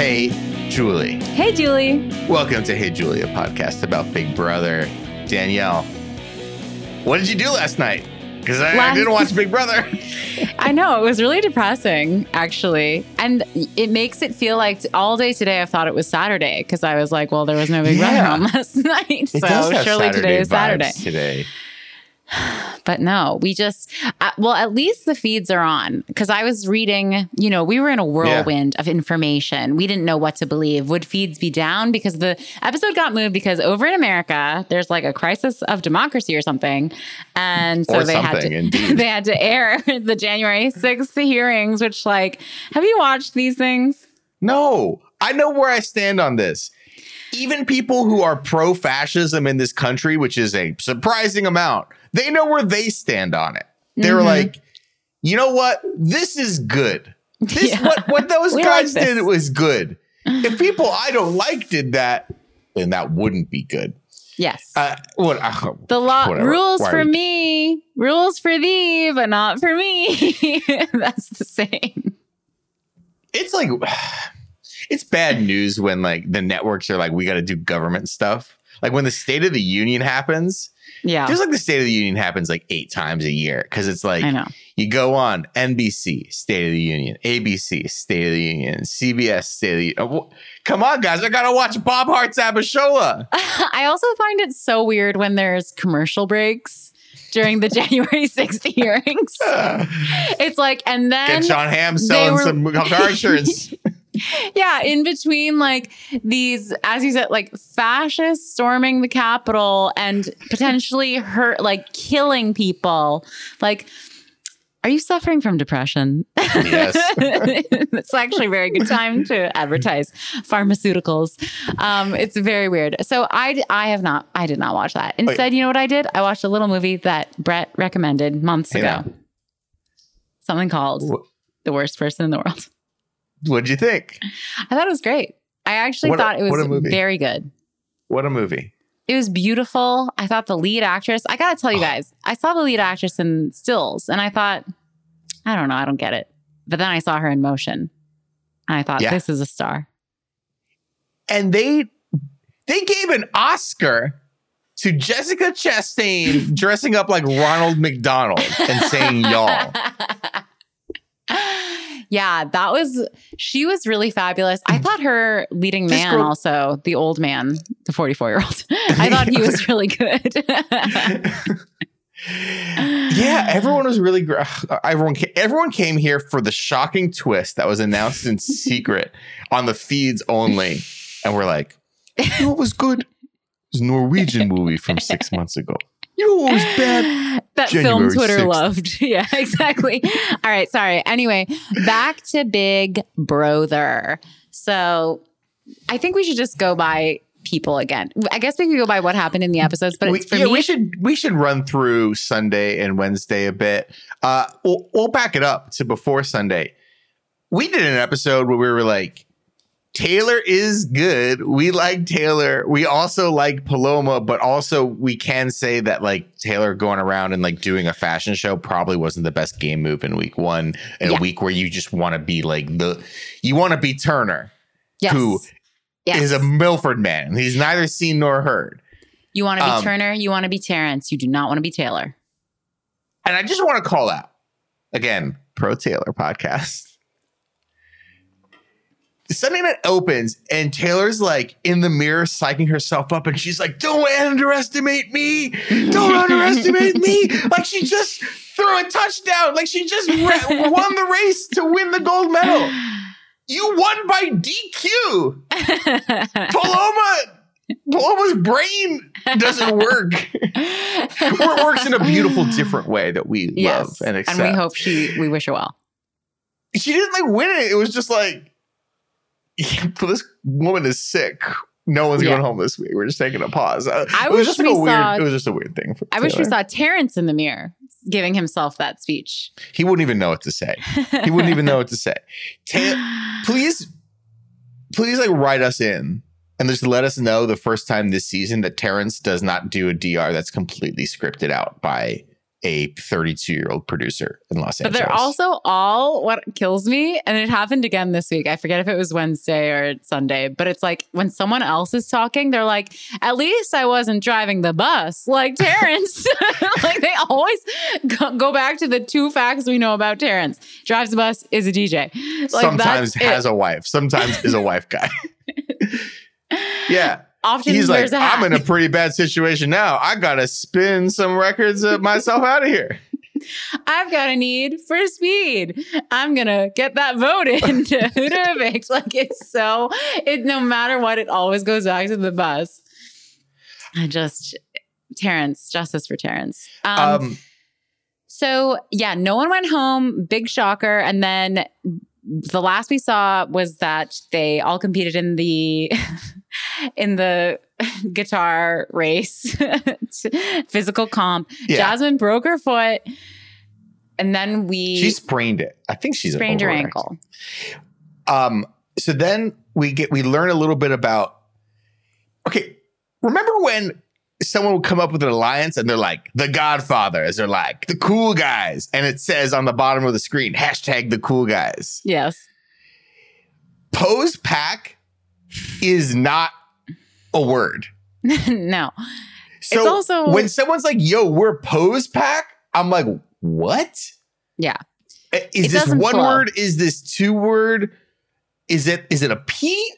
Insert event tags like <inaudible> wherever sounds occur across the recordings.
Hey, Julie. Hey, Julie. Welcome to Hey Julie, a podcast about Big Brother. Danielle, what did you do last night? Because I, I didn't watch Big Brother. <laughs> <laughs> I know it was really depressing, actually, and it makes it feel like all day today. I thought it was Saturday because I was like, "Well, there was no Big Yeah. Brother on <laughs> last night, so surely today is Saturday." Today. <sighs> But no, we just uh, well, at least the feeds are on because I was reading. You know, we were in a whirlwind of information. We didn't know what to believe. Would feeds be down because the episode got moved because over in America there's like a crisis of democracy or something, and so Or they had to <laughs> they had to air <laughs> the January sixth hearings. Which, like, have you watched these things? No, I know where I stand on this. Even people who are pro fascism in this country, which is a surprising amount, they know where they stand on it. They're Mhm. like, you know what? This is good. This Yeah. what what those <laughs> guys like did was good. If <laughs> people I don't like did that, then that wouldn't be good. Yes. Uh, what? uh, the law whatever. rules Why for we- me, rules for thee, but not for me. <laughs> That's the same. It's like <sighs> it's bad news when like the networks are like, we got to do government stuff. Like when the State of the Union happens, Yeah. feels like the State of the Union happens like eight times a year because it's like I know. you go on NBC State of the Union, ABC State of the Union, CBS State of the Union. Uh, come on, guys, I gotta watch Bob Hearts Abishola. <laughs> <laughs> I also find it so weird when there's commercial breaks during the <laughs> January 6th hearings. It's like, and then Get John they selling were- some car insurance. <laughs> yeah, in between like these, as you said, like fascists storming the Capitol and potentially hurt, like killing people. Like, are you suffering from depression? Yes. <laughs> it's actually a very good time to advertise pharmaceuticals. Um, it's very weird. So I, I have not, I did not watch that. Instead, you know what I did? I watched a little movie that Brett recommended months Hey, ago. now. Something called The Worst Person in the World. What'd you think? I thought it was great. I actually What a- thought it a was movie. very good. What a movie. It was beautiful. I thought the lead actress, I got to tell you Oh. guys, I saw the lead actress in stills and I thought, I don't know, I don't get it. But then I saw her in motion and I thought, Yeah. this is a star. And they they gave an Oscar to Jessica Chastain <laughs> dressing up like Ronald McDonald and saying y'all. <laughs> yeah, that was, she was really fabulous. I <clears throat> thought her leading This man, girl- also the old man, the 44 year old, <laughs> I thought he was <laughs> really good. yeah, everyone was really gr- <laughs> <sighs> everyone everyone came here for the shocking twist that was announced in secret on the feeds only, and we're like, you know what was good? It was a Norwegian movie from six months ago. You know what was bad? that January film Twitter 6th. loved. <laughs> Yeah, <laughs> exactly. All right, sorry. Anyway, back to Big Brother. So I think we should just go by people again. I guess we could go by what happened in the episodes, but We, it's for yeah, me. we should we should run through Sunday and Wednesday a bit. Uh, we'll, we'll back it up to before Sunday. We did an episode where we were like, Taylor is good. We like Taylor. We also like Paloma, but also we can say that like Taylor going around and like doing a fashion show probably wasn't the best game move in week one. In Yeah. a week where you just want to be like the you want to be Turner, yes. who yes. is a Milford man. He's neither seen nor heard. you want to be um, Turner, you want to be Terrence, you do not want to be Taylor. And I just want to call out again, Pro Taylor podcast. Sunday night opens and Taylor's like in the mirror psyching herself up and she's like, Don't underestimate me. Don't underestimate me. <laughs> Like she just threw a touchdown. Like she just ra- won the race to win the gold medal. You won by DQ. <laughs> Paloma, Paloma's brain doesn't work. or works in a beautiful, different way that we yes. love and accept. and we hope she, we wish her well. she didn't like win it. It was just like, <laughs> this woman is sick. No one's Yeah. going home this week. We're just taking a pause. Uh, I it was just like a weird. saw- It was just a weird thing. For I wish we saw Terrence in the mirror giving himself that speech. He wouldn't even know what to say. He wouldn't even know what to say. <laughs> Ta- please, please, like write us in and just let us know the first time this season that Terrence does not do a DR that's completely scripted out by a 32 year old producer in Los Angeles. But they're also all what kills me, and it happened again this week. I forget if it was Wednesday or Sunday, but it's like when someone else is talking, they're like, "At least I wasn't driving the bus," like Terrence. <laughs> like they always go, back to the two facts we know about Terrence: drives the bus, is a DJ. Like sometimes has it. a wife, sometimes is a wife guy. <laughs> yeah. Often He's like. I'm in a pretty bad situation now. I gotta spin some records of myself out of here. <laughs> I've got a need for speed. I'm gonna get that vote into <laughs> Hudovix. Like it's so it no matter what, it always goes back to the bus. I just Terrence, justice for Terrence. Um, Um, so yeah, no one went home. Big shocker. And then the last we saw was that they all competed in the <laughs> in the <laughs> guitar race, <laughs> physical comp. yeah. Jasmine broke her foot, and then we she sprained it. I think she's sprained her ankle. Um, so then we get we learn a little bit about okay, remember when someone would come up with an alliance and they're like the Godfathers, they're like the cool guys, and it says on the bottom of the screen, hashtag the cool guys. Yes. Pose pack is not a word. <laughs> no. So also- when someone's like, yo, we're pose pack, I'm like, what? Yeah. Uh, Is It this one flow. word? Is this two word? Is it is it a P?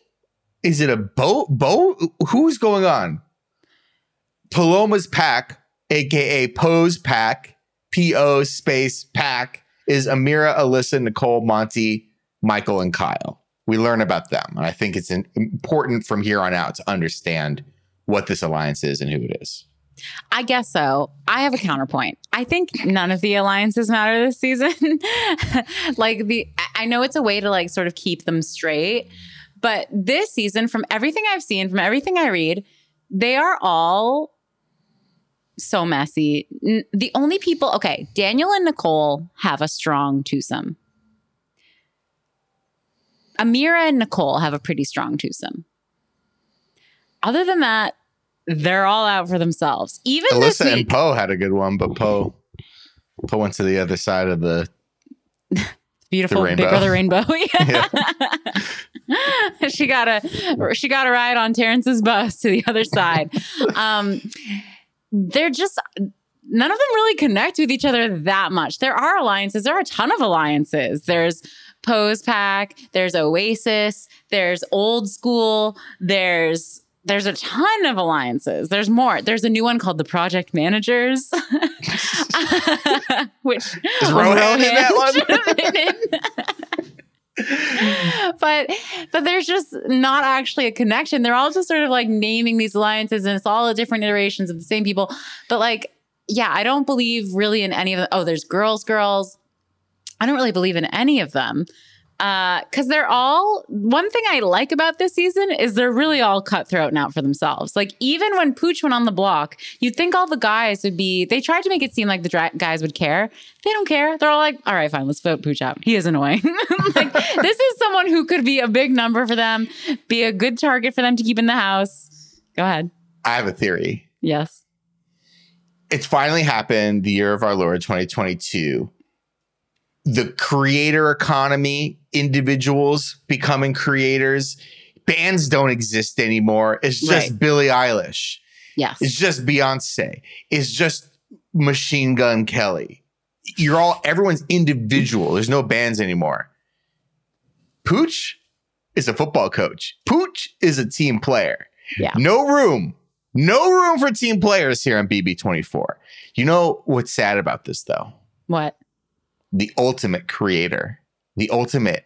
Is it a boat? Bow? Who's going on? Paloma's pack, aka Pose Pack, P O space pack, is Ameerah, Alyssa, Nicole, Monty, Michael, and Kyle. We learn about them, and I think it's important from here on out to understand what this alliance is and who it is. I guess so. I have a counterpoint. I think none of the alliances matter this season. <laughs> like the I know it's a way to like sort of keep them straight, but this season from everything I've seen, from everything I read, they are all so messy. The only people, okay, Daniel and Nicole have a strong twosome. Ameerah and Nicole have a pretty strong twosome. Other than that, they're all out for themselves. Even Alyssa and Poe had a good one, but Poe Poe went to the other side of the <laughs> beautiful the Big rainbow. Brother Rainbow. <laughs> Yeah. <laughs> she got a she got a ride on Terrence's bus to the other side. Um, they're just none of them really connect with each other that much. There are alliances. There are a ton of alliances. There's Pose Pack. There's Oasis. There's Old School. There's there's a ton of alliances. There's more. There's a new one called the Project Managers, <laughs> which Is Rohan in that one? should have been in. <laughs> but but there's just not actually a connection. They're all just sort of like naming these alliances, and it's all the different iterations of the same people. But like, yeah, I don't believe really in any of them. Oh, there's girls, girls. I don't really believe in any of them uh, because they're all one thing I like about this season is they're really all cutthroat and out for themselves. Like even when Pooch went on the block, you'd think all the guys would be. They tried to make it seem like the dra- guys would care. They don't care. They're all like, "All right, fine, let's vote Pooch out. He is annoying." <laughs> like this is someone who could be a big number for them, be a good target for them to keep in the house. Go ahead. I have a theory. Yes. It's finally happened, the year of our Lord 2022. The creator economy, individuals becoming creators, bands don't exist anymore. It's just Right. Billie Eilish. Yes. It's just Beyonce. It's just Machine Gun Kelly. You're all everyone's individual. There's no bands anymore. Pooch is a football coach. Pooch is a team player. Yeah. No room. No room for team players here on BB24. You know what's sad about this though? what? The ultimate creator. The ultimate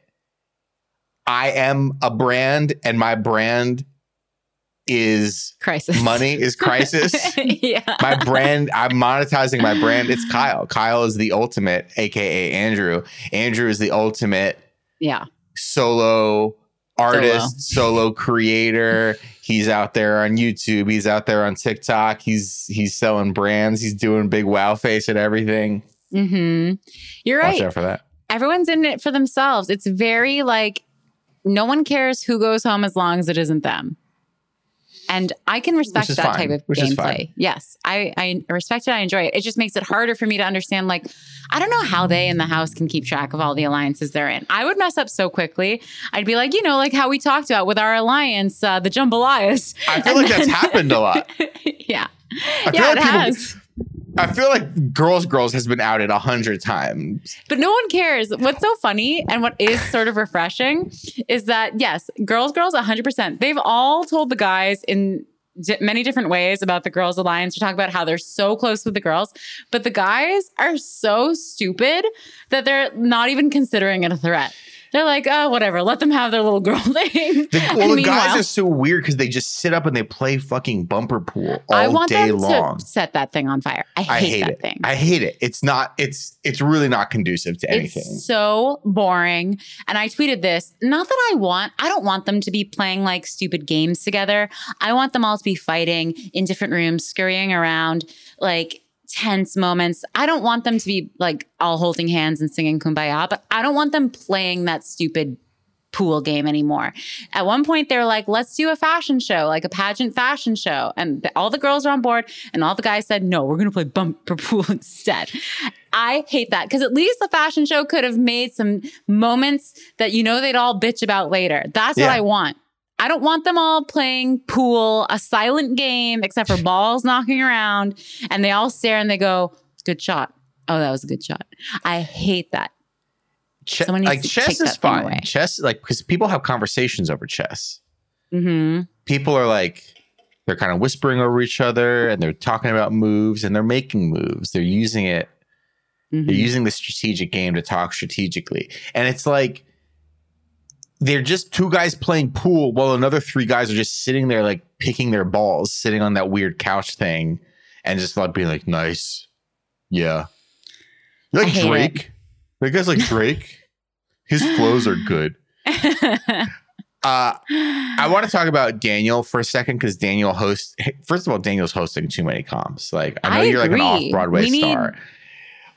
I am a brand and my brand is Crisis. money is <laughs> crisis. yeah. my brand, I'm monetizing my brand. It's Kyle. Kyle is the ultimate, aka Andrew. Andrew is the ultimate Yeah. solo artist, solo, creator. He's out there on YouTube. He's out there on TikTok. He's he's selling brands. He's doing big wow face and everything. Hmm You're Watch right. out for that. everyone's in it for themselves. It's very like no one cares who goes home as long as it isn't them. And I can respect that fine, type of which gameplay. Yes, I, I respect it. I enjoy it. It just makes it harder for me to understand. Like, I don't know how they in the house can keep track of all the alliances they're in. I would mess up so quickly. I'd be like, you know, like how we talked about with our alliance, uh, the Jambalayas. I feel like that's happened a lot. <laughs> yeah. I feel yeah, like it people- has. I feel like Girls Girls has been outed a hundred times. But no one cares. What's so funny and what is sort of refreshing is that, yes, girls, girls, 100%. They've all told the guys in di- many different ways about the Girls Alliance to talk about how they're so close with the girls. But the guys are so stupid that they're not even considering it a threat. They're like, oh, whatever, let them have their little girl <laughs> thing. The, well, the guys are so weird because they just sit up and they play fucking bumper pool all I want day them long. to set that thing on fire. I hate, I hate that it. thing. I hate it. It's not. It's it's really not conducive to anything. It's so boring. And I tweeted this. Not that I want, I don't want them to be playing like stupid games together. I want them all to be fighting in different rooms, scurrying around, like tense moments. I don't want them to be like all holding hands and singing kumbaya, but I don't want them playing that stupid pool game anymore. At one point, they were like, let's do a fashion show, like a pageant fashion show. And all the girls are on board, and all the guys said, no, we're going to play bumper pool <laughs> instead. I hate that because at least the fashion show could have made some moments that you know they'd all bitch about later. That's Yeah. what I want. I don't want them all playing pool, a silent game, except for balls knocking around, and they all stare and they go, "Good shot." Oh, that was a good shot. I hate that. Needs like to chess is fine. away. Chess, like because people have conversations over chess. hmm People are like they're kind of whispering over each other and they're talking about moves and they're making moves. They're using it. hmm They're using the strategic game to talk strategically, and it's like they're just two guys playing pool while another three guys are just sitting there like picking their balls, sitting on that weird couch thing, and just like being like, "Nice, yeah." You like hate it. Drake? You guys like Drake? His flows are good. <laughs> Uh, I want to talk about Daniel for a second because Daniel hosts. First of all, Daniel's hosting too many comps. Like I know I you're like an off Broadway star,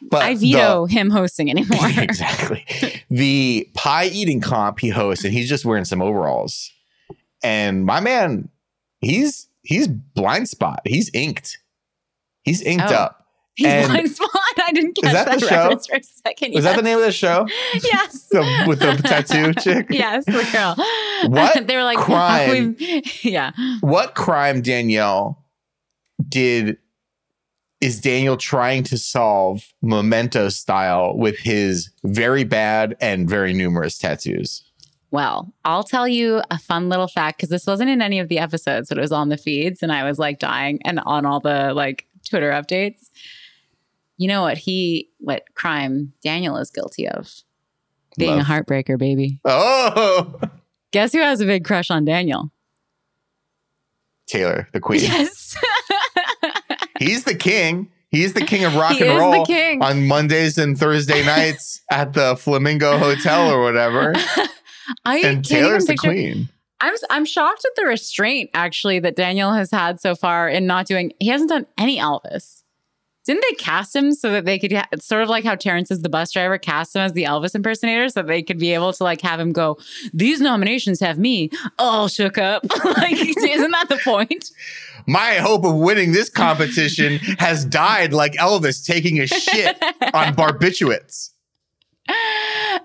but I the- veto him hosting <laughs> anymore. exactly <laughs> the pie eating comp he hosts, and he's just wearing some overalls. And my man, he's he's blind spot. He's inked. He's inked Oh. up. He's And- blind spot. I didn't catch that that, the show? reference for a second. Was that the name of the show? <laughs> Yes. The- with the tattoo chick? yes, the girl. What they were like, crime? yeah. what crime Danielle did is Daniel trying to solve memento style with his very bad and very numerous tattoos. Well, I'll tell you a fun little fact because this wasn't in any of the episodes, but it was on the feeds, and I was like dying and on all the like Twitter updates. You know what he, what crime Daniel is guilty of? Being Love. a heartbreaker, baby. Oh, <laughs> Guess who has a big crush on Daniel? Taylor, the queen. Yes. <laughs> He's the king. He's the king of <laughs> rock He and roll on Mondays and Thursday nights <laughs> at the Flamingo Hotel or whatever. <laughs> I And can't Taylor's the picture. queen. I'm I'm shocked at the restraint actually that Daniel has had so far in not doing. He hasn't done any Elvis. Didn't they cast him so that they could? Ha- it's sort of like how Terrence is the bus driver cast him as the Elvis impersonator, so they could be able to like have him go. These nominations have me all shook up. <laughs> like, <laughs> isn't that the point? My hope of winning this competition <laughs> has died like Elvis taking a shit on barbiturates.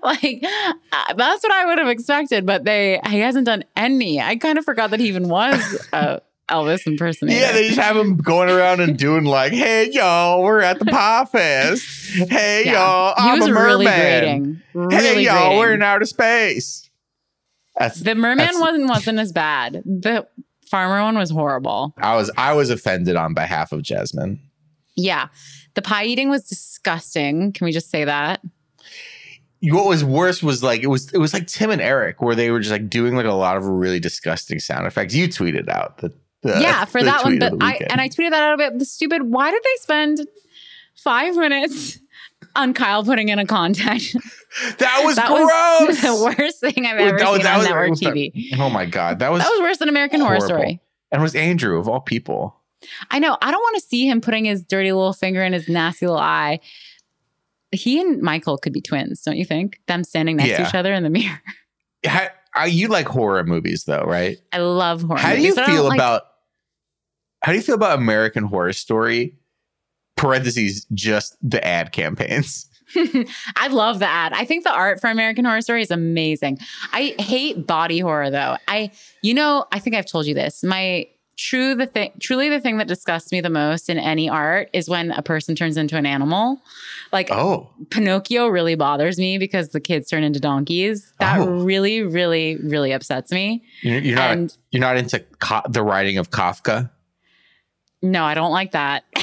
like uh, that's what I would have expected, but they he hasn't done any. I kind of forgot that he even was a Elvis impersonator. Yeah, they just have him going around and doing like, "Hey y'all, we're at the pie <laughs> fest. Hey Yeah. y'all, I'm a merman. really. Really hey y'all, grating. we're in outer space." That's The merman That's- wasn't wasn't as bad. The farmer one was horrible. I was I was offended on behalf of Jasmine. Yeah. The pie eating was disgusting. Can we just say that? What was worse was like it was it was like Tim and Eric where they were just like doing like a lot of really disgusting sound effects. You tweeted out the, yeah, for that one. But I and I tweeted that out about the stupid. Why did they spend five minutes on Kyle putting in a contact? <laughs> that was that gross. was <laughs> the worst thing I've ever that seen that on was- network was that- TV. oh my god, that was That was worse than American Horror. Story. and it was Andrew of all people. I know. I don't want to see him putting his dirty little finger in his nasty little eye. He and Michael could be twins, don't you think? Them standing next Yeah. to each other in the <laughs> mirror. How, you like horror movies though, right? I love horror. How do movies, you I don't feel like- about how do you feel about American Horror Story? Parentheses, just the ad campaigns. <laughs> I love the ad. I think the art for American Horror Story is amazing. I hate body horror though. I, you know, I think I've told you this. My true the thing truly the thing that disgusts me the most in any art is when a person turns into an animal like Oh, pinocchio really bothers me because the kids turn into donkeys that Oh. really really really upsets me you're, you're not and you're not into Ka- the writing of Kafka. No i don't like that <laughs>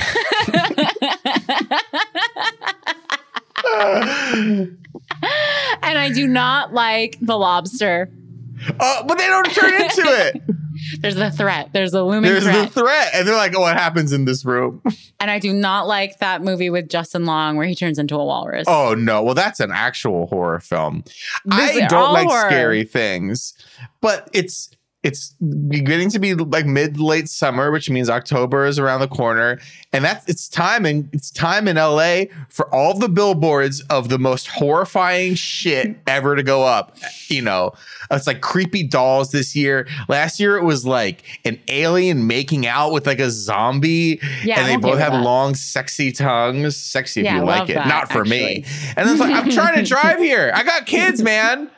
and i do not like the lobster Oh, but they don't turn into it. <laughs> there's the threat there's a looming There's threat the threat, and they're like, "Oh, what happens in this room?" <laughs> and i do not like that movie with justin long where he turns into a walrus Oh no! Well, that's an actual horror film. I don't like horror. scary things, but it's it's beginning to be like mid late summer, which means October is around the corner, and that's it's time and it's time in LA for all the billboards of the most horrifying shit <laughs> ever to go up. You know, it's like creepy dolls this year. Last year it was like an alien making out with like a zombie, Yeah, and they both had that. long, sexy tongues. Sexy if Yeah, you I like it, that, not for me. And it's like, I'm trying to drive here. I got kids, man.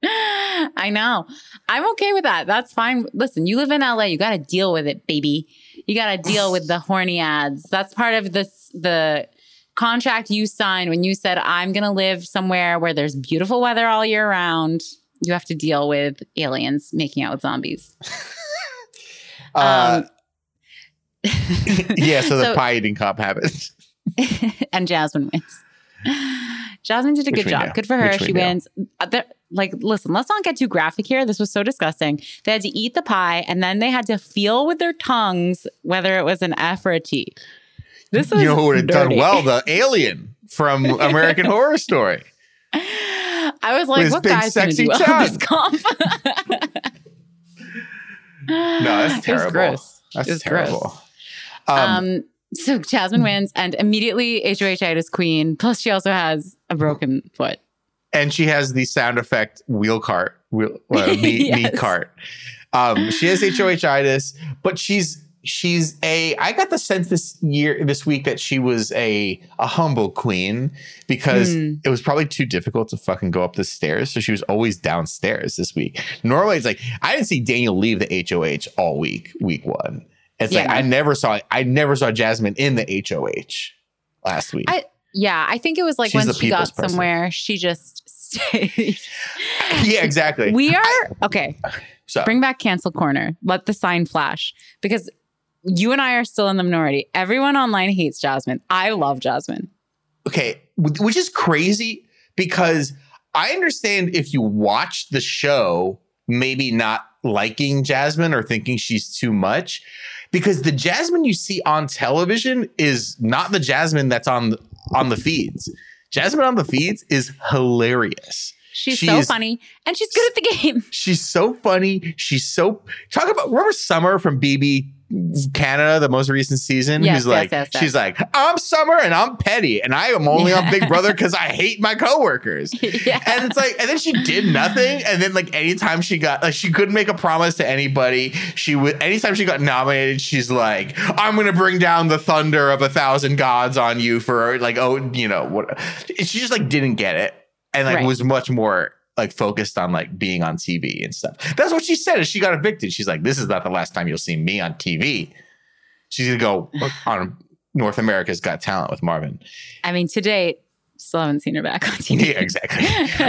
<laughs> I know. I'm okay with that. That's fine. Listen, you live in LA. You got to deal with it, baby. You got to deal with the horny ads. That's part of this the contract you signed when you said I'm going to live somewhere where there's beautiful weather all year round. You have to deal with aliens making out with zombies. <laughs> Uh, Um, <laughs> yeah, so the <laughs> so- pie eating cop happens. and Jasmine wins. Jasmine did a Which good job. know. Good for her. Which She wins. Uh, there- like, listen, let's not get too graphic here. This was so disgusting. They had to eat the pie and then they had to feel with their tongues whether it was an F or a T. This was You know who would have done well? The alien from <laughs> American Horror Story. I was like, what guy's sexy do well tongue. this comp? <laughs> <laughs> No, that's terrible. gross. That's terrible. gross. Um, Um, so Jasmine wins and immediately HOHite is queen. Plus, she also has a broken foot. And she has the sound effect wheel cart, wheel, meat <laughs> Yes. cart. Um, she has HOHitis, but she's she's a. I got the sense this year, this week, that she was a a humble queen because Hmm. it was probably too difficult to fucking go up the stairs, so she was always downstairs this week. Normally, it's like I didn't see Daniel leave the HOH all week, week one. It's Yeah, like. I never saw I never saw Jasmine in the HOH last week. I- Yeah, I think it was like She's when she got person. somewhere, she just <laughs> stayed. yeah, exactly. we are okay. so Bring back cancel corner. Let the sign flash because you and I are still in the minority. Everyone online hates Jasmine. I love Jasmine. okay, which is crazy because I understand if you watch the show, maybe not liking Jasmine or thinking she's too much, because the Jasmine you see on television is not the Jasmine that's on on the feeds. Jasmine on the feeds is hilarious. She's She so is- funny and she's good at the game. She's so funny. She's so talk about remember Summer from BB Canada, the most recent season. Yes, who's yes, like, yes, she's like, I'm Summer and I'm petty, and I am only on Big Brother <laughs> because I hate my coworkers. yeah. And it's like, and then she did nothing. And then like anytime she got like she couldn't make a promise to anybody. She would anytime she got nominated, she's like, I'm gonna bring down the thunder of a thousand gods on you for like, oh, you know, what she just like didn't get it. And like Right. was much more like focused on like being on TV and stuff. That's what she said as she got evicted. She's like, This is not the last time you'll see me on TV. She's gonna go on North America's Got Talent with Marvin. I mean, to date, still haven't seen her back on TV. Yeah, exactly.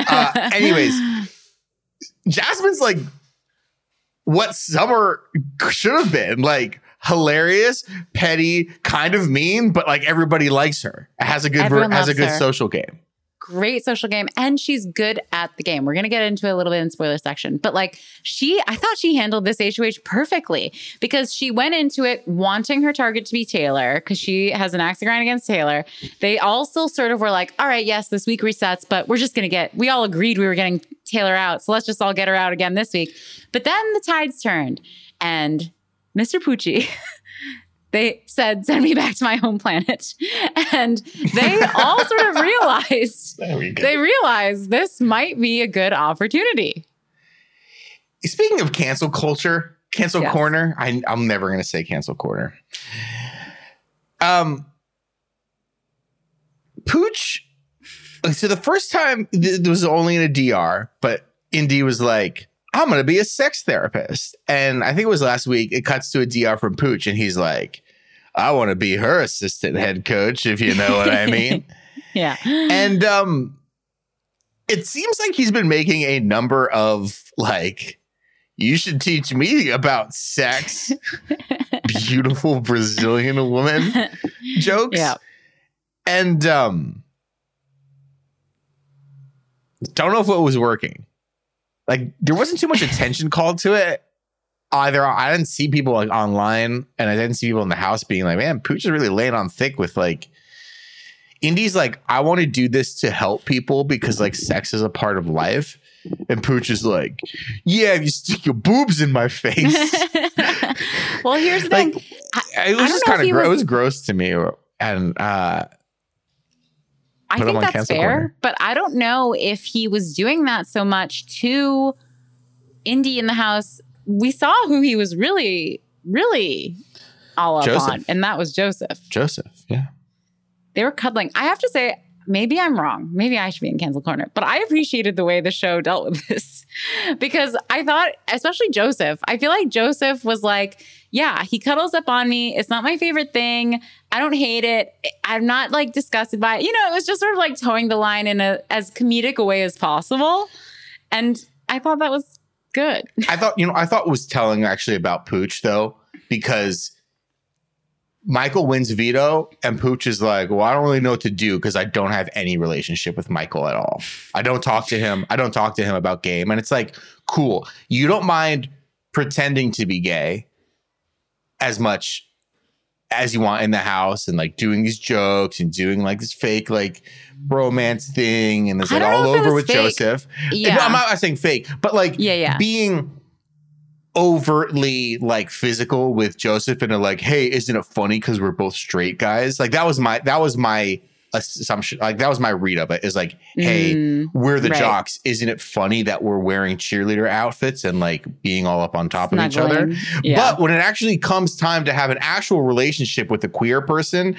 Uh, anyways, Jasmine's like what Summer should have been like hilarious, petty, kind of mean, but like everybody likes her. Has a good Everyone has a good her. social game. Great social game and she's good at the game. We're going to get into a little bit in spoiler section. But like she I thought she handled this HOH perfectly because she went into it wanting her target to be Taylor cuz she has an axe to grind against Taylor. They all still sort of were like, "All right, yes, this week resets, but we're just going to get we all agreed we were getting Taylor out. So let's just all get her out again this week." But then the tides turned and Mr. Pucci <laughs> they said, send me back to my home planet. <laughs> And they all sort of realized, <laughs> There we go. they realized this might be a good opportunity. Speaking of cancel culture, cancel Yes. corner. I, I'm never gonna say cancel corner. Um, Pooch. So the first time th- it was only in a DR, but Indy was like, "I'm gonna be a sex therapist," and I think it was last week. It cuts to a DR from Pooch, and he's like, "I want to be her assistant head coach, if you know what I <laughs> mean." Yeah. and um it seems like he's been making a number of like you should teach me about sex <laughs> beautiful brazilian woman <laughs> jokes Yeah. and um don't know if it was working like there wasn't too much <laughs> attention called to it either i didn't see people like online and i didn't see people in the house being like man pooch is really laying on thick with like Indy's like, I want to do this to help people because like sex is a part of life. And Pooch is like, Yeah, you stick your boobs in my face. <laughs> well, here's the like thing. it was just kind of gross. It was- was gross to me. And uh I think that's fair, corner. but I don't know if he was doing that so much to Indy in the house. We saw who he was really, really all up Joseph. on, and that was Joseph. Joseph, yeah. They were cuddling. I have to say, maybe I'm wrong. Maybe I should be in cancel corner, but I appreciated the way the show dealt with this <laughs> because I thought, especially Joseph, I feel like Joseph was like, yeah, he cuddles up on me. It's not my favorite thing. I don't hate it. I'm not like disgusted by it. You know, it was just sort of like towing the line in a as comedic a way as possible. And I thought that was good. <laughs> I thought, you know, I thought it was telling actually about Pooch though, because Michael wins veto, and Pooch is like, Well, I don't really know what to do because I don't have any relationship with Michael at all. I don't talk to him. I don't talk to him about game. And it's like, cool. You don't mind pretending to be gay as much as you want in the house and like doing these jokes and doing like this fake like romance thing and it's like all know if it over with fake. Joseph. Yeah. No, I'm not saying fake, but like Yeah, yeah. being overtly like physical with Joseph and like, hey, isn't it funny because we're both straight guys? Like that was my that was my assumption. Like that was my read of it. Is like, hey, Mm, we're the right. jocks. Isn't it funny that we're wearing cheerleader outfits and like being all up on top of each other? Yeah. But when it actually comes time to have an actual relationship with a queer person,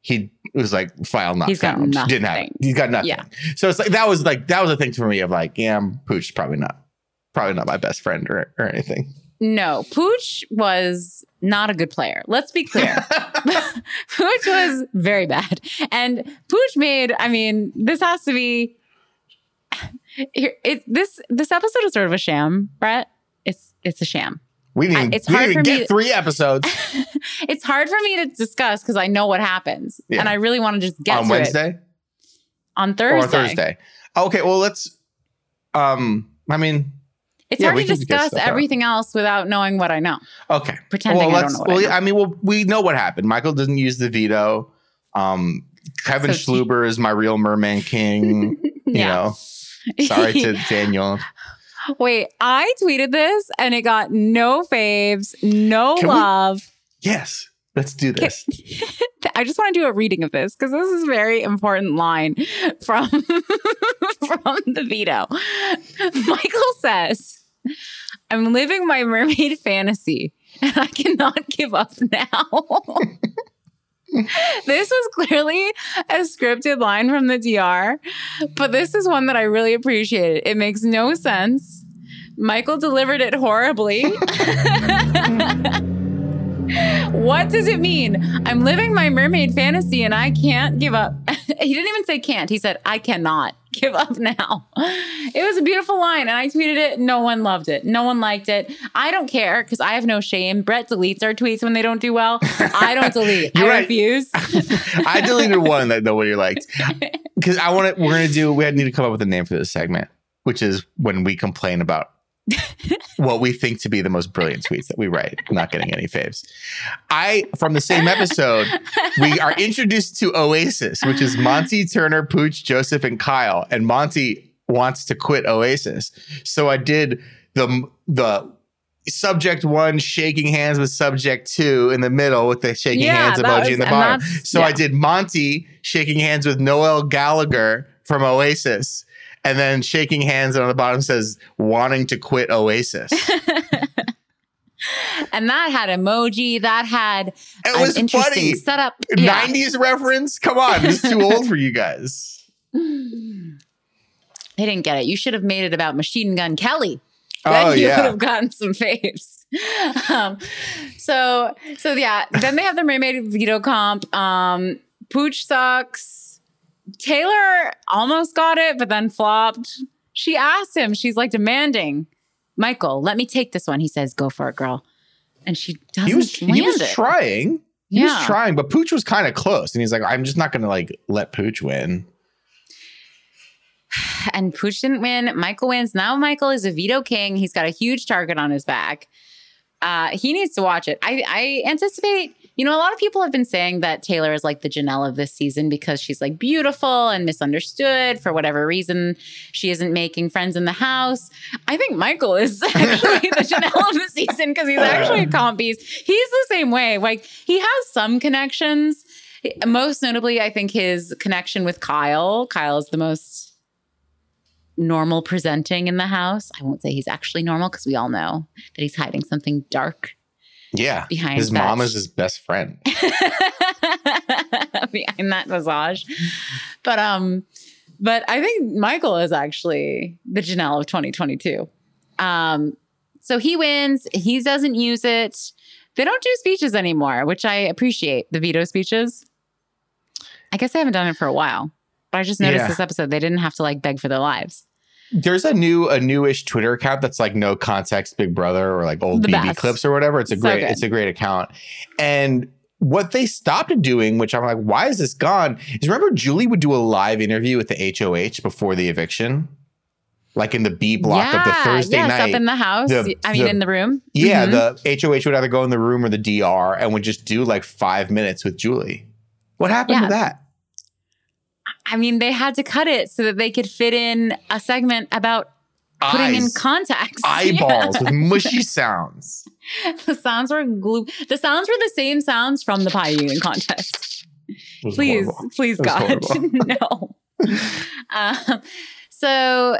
he was like file not He's found. Didn't have it. He's got nothing. Yeah. So it's like that was like that was a thing for me of like, yeah, I'm Pooch probably not probably not my best friend or, or anything. No, Pooch was not a good player. Let's be clear. <laughs> <laughs> Pooch was very bad. And Pooch made, I mean, this has to be here- it, this this episode is sort of a sham, Brett. It's it's a sham. We didn't I- it's we hard didn't for me get to- three episodes <laughs> It's hard for me to discuss because I know what happens. Yeah. And I really want to just get on to Wednesday it on or Thursday. on Thursday. Okay, well let's um I mean It's Yeah, hard to discuss stuff out. everything else without knowing what I know. okay. Pretending well, I don't know what well I know. I mean well we know what happened. Michael doesn't use the veto. Um Kevin So- Schluber is my real merman king. <laughs> You know, sorry to <laughs> Daniel. Wait, I tweeted this and it got no faves, no Can we- love. Yes, let's do this. <laughs> I just want to do a reading of this because this is a very important line from from the veto. Michael says, <laughs> "I'm living my mermaid <laughs> fantasy, and I cannot give up now." <laughs> this was clearly a scripted line from the DR, but this is one that I really appreciated. It makes no sense. Michael delivered it horribly. What does it mean? I'm living my mermaid fantasy and I can't give up. he didn't even say can't. He said, I cannot <laughs> give up now. It was a beautiful line and I tweeted it. No one loved it. No one liked it. I don't care because I have no shame. Brett deletes our tweets when they don't do well. I don't delete. <laughs> I right. refuse. <laughs> I deleted one that nobody liked because I want to. We're gonna do. We need to come up with a name for this segment, which is when we complain about what we think to be the most brilliant tweets that we write, not getting any faves. I from the same episode, we are introduced to Oasis, which is Monty, Turner, Pooch, Joseph, and Kyle, and Monty wants to quit Oasis. So I did the the subject one shaking hands with subject two in the middle with the shaking Yeah, hands emoji was- in the bottom. So I did Monty shaking hands with Noel Gallagher from Oasis. And then shaking hands and on the bottom says wanting to quit Oasis. <laughs> and that had emoji. That had it was interesting funny. setup. Yeah. 90s reference. Come on, it's too old for you guys. They didn't get it. You should have made it about Machine Gun Kelly. Oh then you would have gotten some faves. <laughs> Um, so so yeah, then they have the mermaid veto comp. Um, Pooch sucks. Taylor almost got it, but then flopped. She asked him, she's like demanding, Michael, let me take this one. He says, Go for it, girl. And she doesn't He was he was it. trying. He Yeah. was trying, but Pooch was kind of close. And he's like, I'm just not gonna like let Pooch win. <sighs> and Pooch didn't win. Michael wins. Now Michael is a veto king. He's got a huge target on his back. Uh, he needs to watch it. I, I anticipate, you know, a lot of people have been saying that Taylor is like the Janelle of this season because she's like beautiful and misunderstood for whatever reason. She isn't making friends in the house. I think Michael is <laughs> actually the Janelle of the season because he's actually a <laughs> comp beast. He's the same way. Like he has some connections. Most notably, I think his connection with Kyle. Kyle is the most normal presenting in the house. I won't say he's actually normal because we all know that he's hiding something dark Yeah. behind His that. mom is his best friend. <laughs> behind that visage. But um, but I think Michael is actually the Janelle of 2022. Um, so he wins. He doesn't use it. They don't do speeches anymore, which I appreciate. The veto speeches. I guess I haven't done it for a while, but I just noticed Yeah. this episode they didn't have to like beg for their lives. There's a new a newish Twitter account that's like no context Big Brother or like old The BB best. clips or whatever. It's a So great good. it's a great account. And what they stopped doing, which I'm like, why is this gone? Is remember Julie would do a live interview with the HOH before the eviction, like in the B block of the Thursday yes, night. up in the house. The- I mean, the- in the room. yeah, Mhm. the HOH would either go in the room or the DR and would just do like five minutes with Julie. What happened Yeah. to that? I mean, they had to cut it so that they could fit in a segment about putting in Eyes, contacts. <laughs> eyeballs with mushy <laughs> sounds. The sounds were glue. The sounds were the same sounds from the pie eating contest. Please, horrible. please, God, <laughs> no. um, so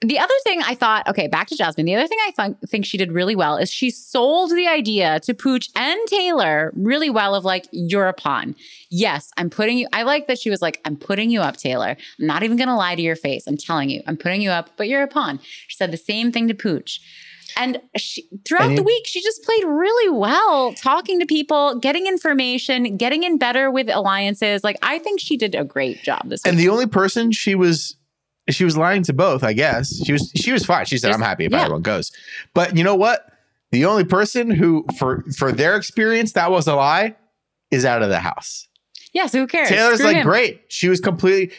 the other thing I thought, okay, back to Jasmine. The other thing I th- think she did really well is she sold the idea to Pooch and Taylor really well of like, you're a pawn. Yes, I'm putting you, I like that she was like, I'm putting you up, Taylor. I'm not even going to lie to your face. I'm telling you, I'm putting you up, but you're a pawn. She said the same thing to Pooch. And she, throughout And the week, she just played really well, talking to people, getting information, getting in better with alliances. Like, I think she did a great job this And week. the only person she was she was lying to both, I guess. She was she was fine. She said, I'm happy if yeah. everyone goes. But you know what? The only person who for for their experience that was a lie is out of the house. Yeah, so who cares? Taylor's Screw like, him. great. She was completely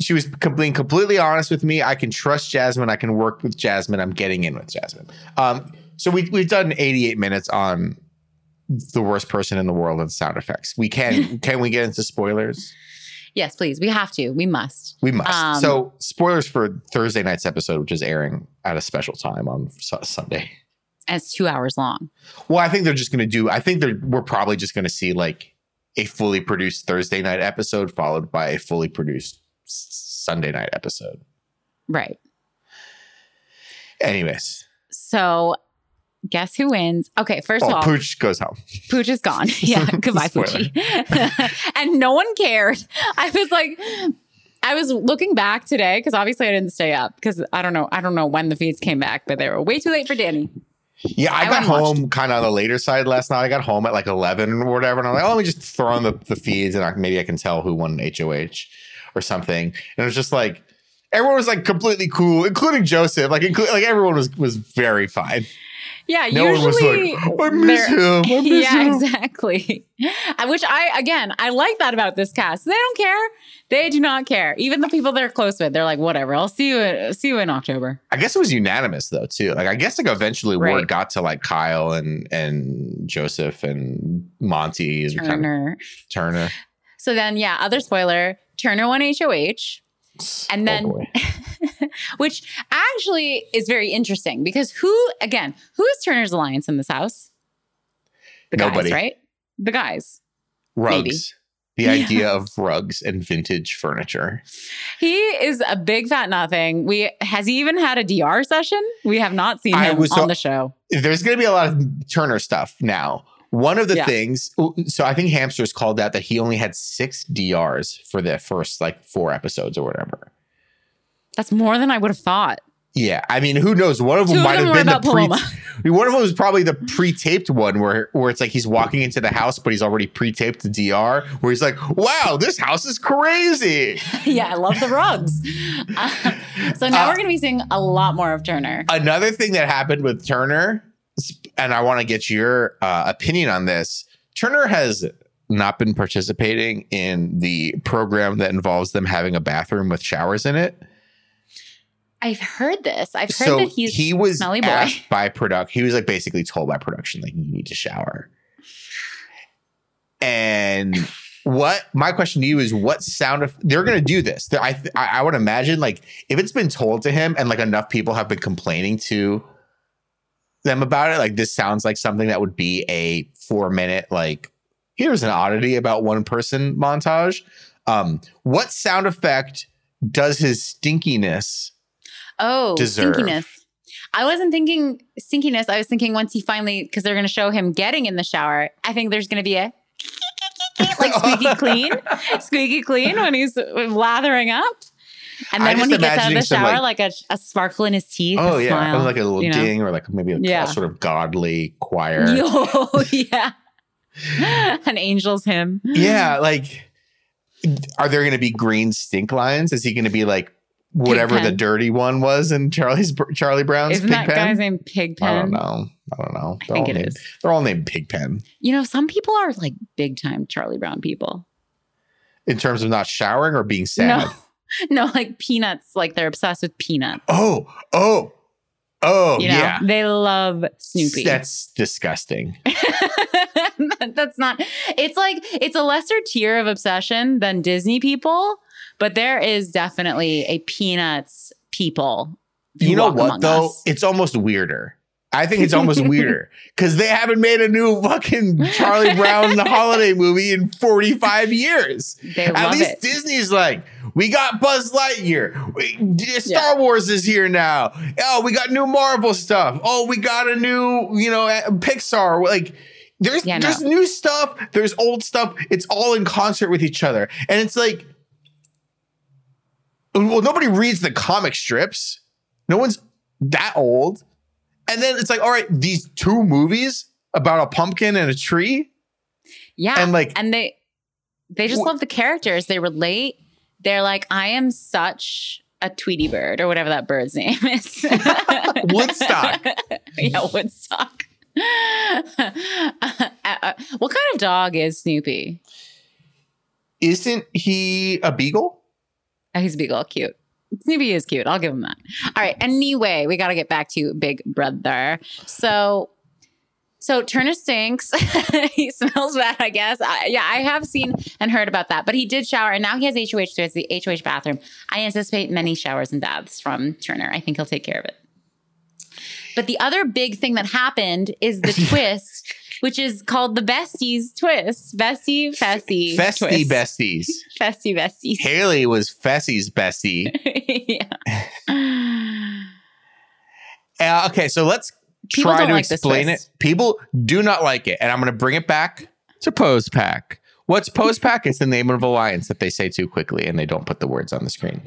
she was being completely honest with me. I can trust Jasmine. I can work with Jasmine. I'm getting in with Jasmine. Um, so we we've done 88 minutes on the worst person in the world and sound effects. We can <laughs> can we get into spoilers? Yes, please. We have to. We must. We must. Um, so, spoilers for Thursday night's episode, which is airing at a special time on Su- Sunday. And it's two hours long. Well, I think they're just going to do. I think they're. We're probably just going to see like a fully produced Thursday night episode followed by a fully produced Sunday night episode. Right. Anyways, So, guess who wins? Okay, first oh, of oh, all, Pooch goes home. Pooch is gone. <laughs> Yeah, goodbye. Poochie. <laughs> and no one cared. I was like, I was looking back today because obviously I didn't stay up because I don't know. I don't know when the feeds came back, but they were way too late for Danny. Yeah, I, I got home kind of on the later side last night. I got home at like 11 or whatever. And I'm like, oh, let me just throw on the, the feeds and I, maybe I can tell who won HOH or something. And it was just like, everyone was like completely cool, including Joseph. Like, inclu- like everyone was was very fine. Yeah, No one was usually like, I miss him. I miss yeah, him. exactly. Which I again, I like that about this cast. They don't care. They do not care. Even the people they're close with, they're like, whatever. I'll see you. See you in October. I guess it was unanimous though too. Like I guess like eventually Right. word got to like Kyle and and Joseph and Monty is kind of Turner. Turner. So then, yeah, other spoiler: Turner won HOH. And oh, then- oh <laughs> which actually is very interesting because who again who is turner's alliance in this house the Nobody. guys right the guys Rugs. maybe. the idea of rugs and vintage furniture. He is a big fat nothing. We has he even had a DR session? We have not seen him on so, the show. There's going to be a lot of Turner stuff now. One of the yeah. things, so I think Hamsters called out that he only had six DRs for the first like four episodes or whatever. That's more than I would have thought. Yeah, I mean, who knows? One of them Two might have been the pre. <laughs> One of them was probably the pre-taped one, where where it's like he's walking into the house, but he's already pre-taped the DR. Where he's like, "Wow, this house is crazy." <laughs> yeah, I love the rugs. Uh, <laughs> so now uh, we're going to be seeing a lot more of Turner. Another thing that happened with Turner, and I want to get your uh, opinion on this. Turner has not been participating in the program that involves them having a bathroom with showers in it. I've heard this. I've heard so that he's he was smelly boy. by production. He was like basically told by production like you need to shower. And what my question to you is what sound of they're going to do this? I I would imagine like if it's been told to him and like enough people have been complaining to them about it, like this sounds like something that would be a four minute like here's an oddity about one person montage. Um, what sound effect does his stinkiness Oh, deserve. stinkiness. I wasn't thinking stinkiness. I was thinking once he finally, because they're going to show him getting in the shower, I think there's going to be a <laughs> like squeaky <laughs> clean, squeaky clean when he's lathering up. And then when he gets out of the shower, like, like, a, a, sparkle in his teeth. Oh, yeah. Smile, like a little you know? ding or like maybe yeah. a sort of godly choir. Oh, <laughs> yeah. <laughs> An angel's hymn. Yeah. Like, are there going to be green stink lines? Is he going to be like whatever the dirty one was in Charlie's Charlie Brown's Isn't that guy's name Pigpen? I don't know. I don't know. They're I think it named, is. They're all named Pigpen. You know, some people are like big time Charlie Brown people. In terms of not showering or being sad. No, <laughs> no, like peanuts. Like they're obsessed with peanuts. Oh, oh, oh, you know, yeah. They love Snoopy. That's disgusting. <laughs> That's not. It's like it's a lesser tier of obsession than Disney people but there is definitely a Peanuts people. You know what though? Us. It's almost weirder. I think it's almost weirder <laughs> because they haven't made a new fucking Charlie Brown the <laughs> holiday movie in 45 years. They At least it. Disney's like, we got Buzz Lightyear. We, Star yeah. Wars is here now. Oh, we got new Marvel stuff. Oh, we got a new, you know, eh, Pixar. Like, there's yeah, there's no. new stuff. There's old stuff. It's all in concert with each other, and it's like well, nobody reads the comic strips. No one's that old. And then it's like, all right, these two movies about a pumpkin and a tree. Yeah. And like, and they, they just wh- love the characters. They relate. They're like, I am such a Tweety bird or whatever that bird's <laughs> name is. <laughs> Woodstock. <laughs> yeah, Woodstock. uh, what kind of dog is Snoopy? Isn't he a beagle? Oh, he's beagle, cute. Snoopy is cute. I'll give him that. All right. Anyway, we got to get back to Big Brother. So, so Turner stinks. <laughs> he smells bad, I guess. I, yeah, I have seen and heard about that. But he did shower, and now he has HOH, so it's the HOH bathroom. I anticipate many showers and baths from Turner. I think he'll take care of it. But the other big thing that happened is the <laughs> twist which is called the Besties Twist. Bestie, Fessy. Festy twist. Besties. <laughs> Festy Besties. Haley was Fessy's bestie. <laughs> yeah. Uh, okay, so let's People try to like explain it. People do not like it. And I'm going to bring it back to Pose Pack. What's Pose <laughs> Pack? It's the name of alliance that they say too quickly and they don't put the words on the screen.